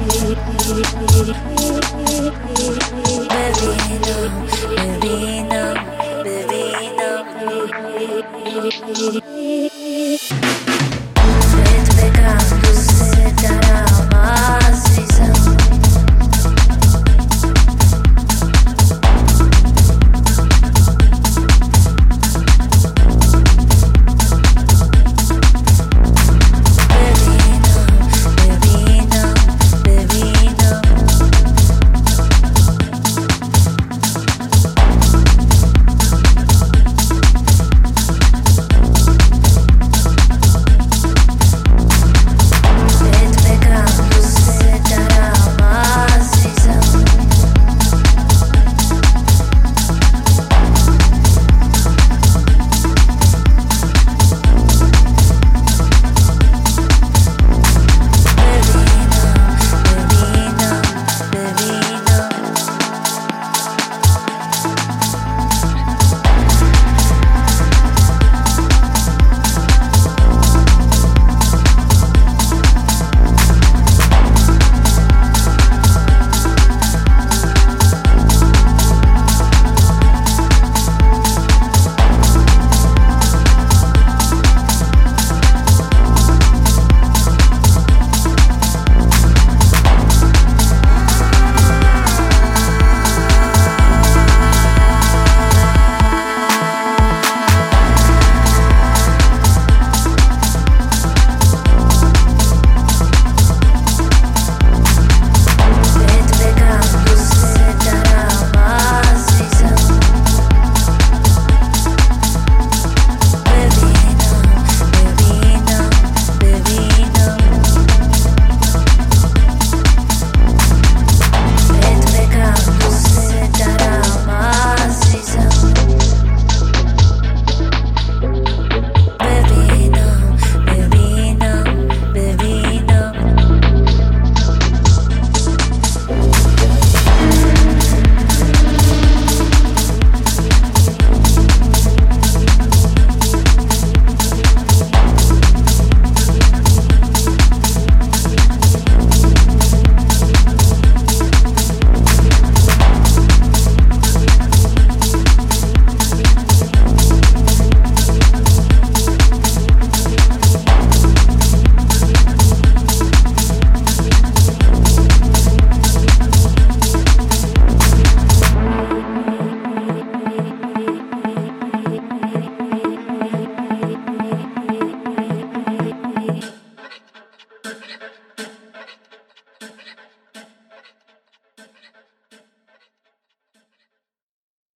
Bambino, Bambino, Bambino.